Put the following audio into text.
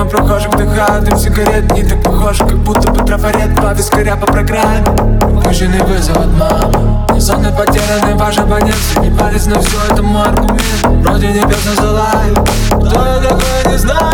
мимо прохожих вдыхаю дым сигарет Не так похоже, как будто бы трафарет Два вискаря по программе. Выжженный вызов от мамы Зоны потеряны, ваш абонент Не полезно все, это мой аргумент. Вроде небесно желаю Кто я такой, не знаю.